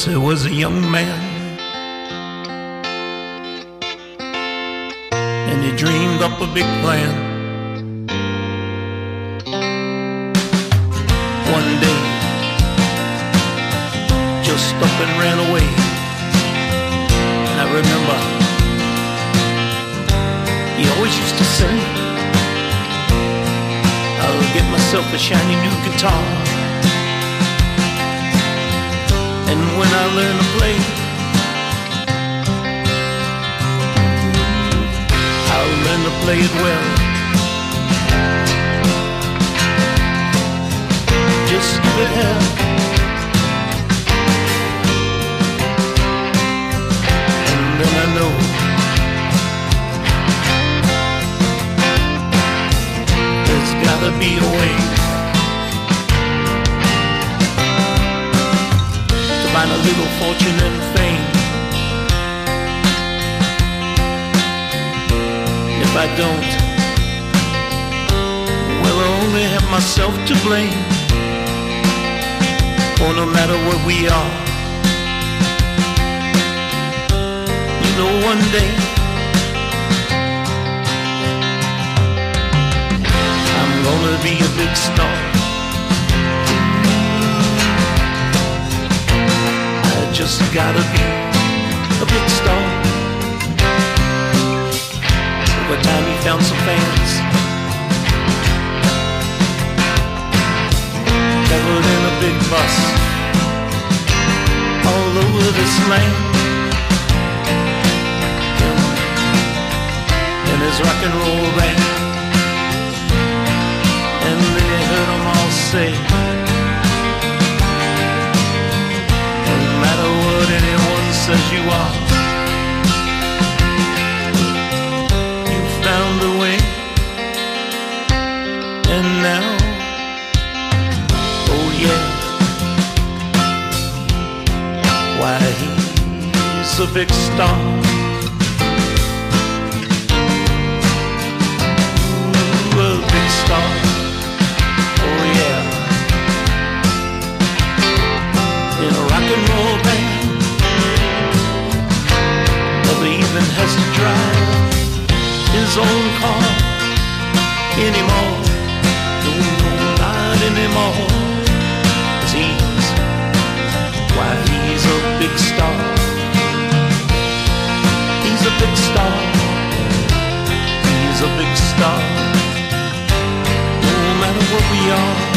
Once there was a young man, and he dreamed up a big plan. One day, just up and ran away. And I remember, he always used to say, I'll get myself a shiny new guitar. And when I learn to play, I'll learn to play it well. Just give it hell. And then I know there's gotta be a way find a little fortune and fame. If I don't, well, I only have myself to blame. For no matter where we are, you know, one day gotta be a big star. Over time, he found some fans. Traveled in a big bus all over this land. And his rock and roll band. And then you heard them all say, says you are, you found a way. And now, oh yeah, why he's a big star. Ooh, a big star. His own car anymore. No, no, not anymore. he's, why he's a big star. He's a big star. He's a big star. No matter what we are.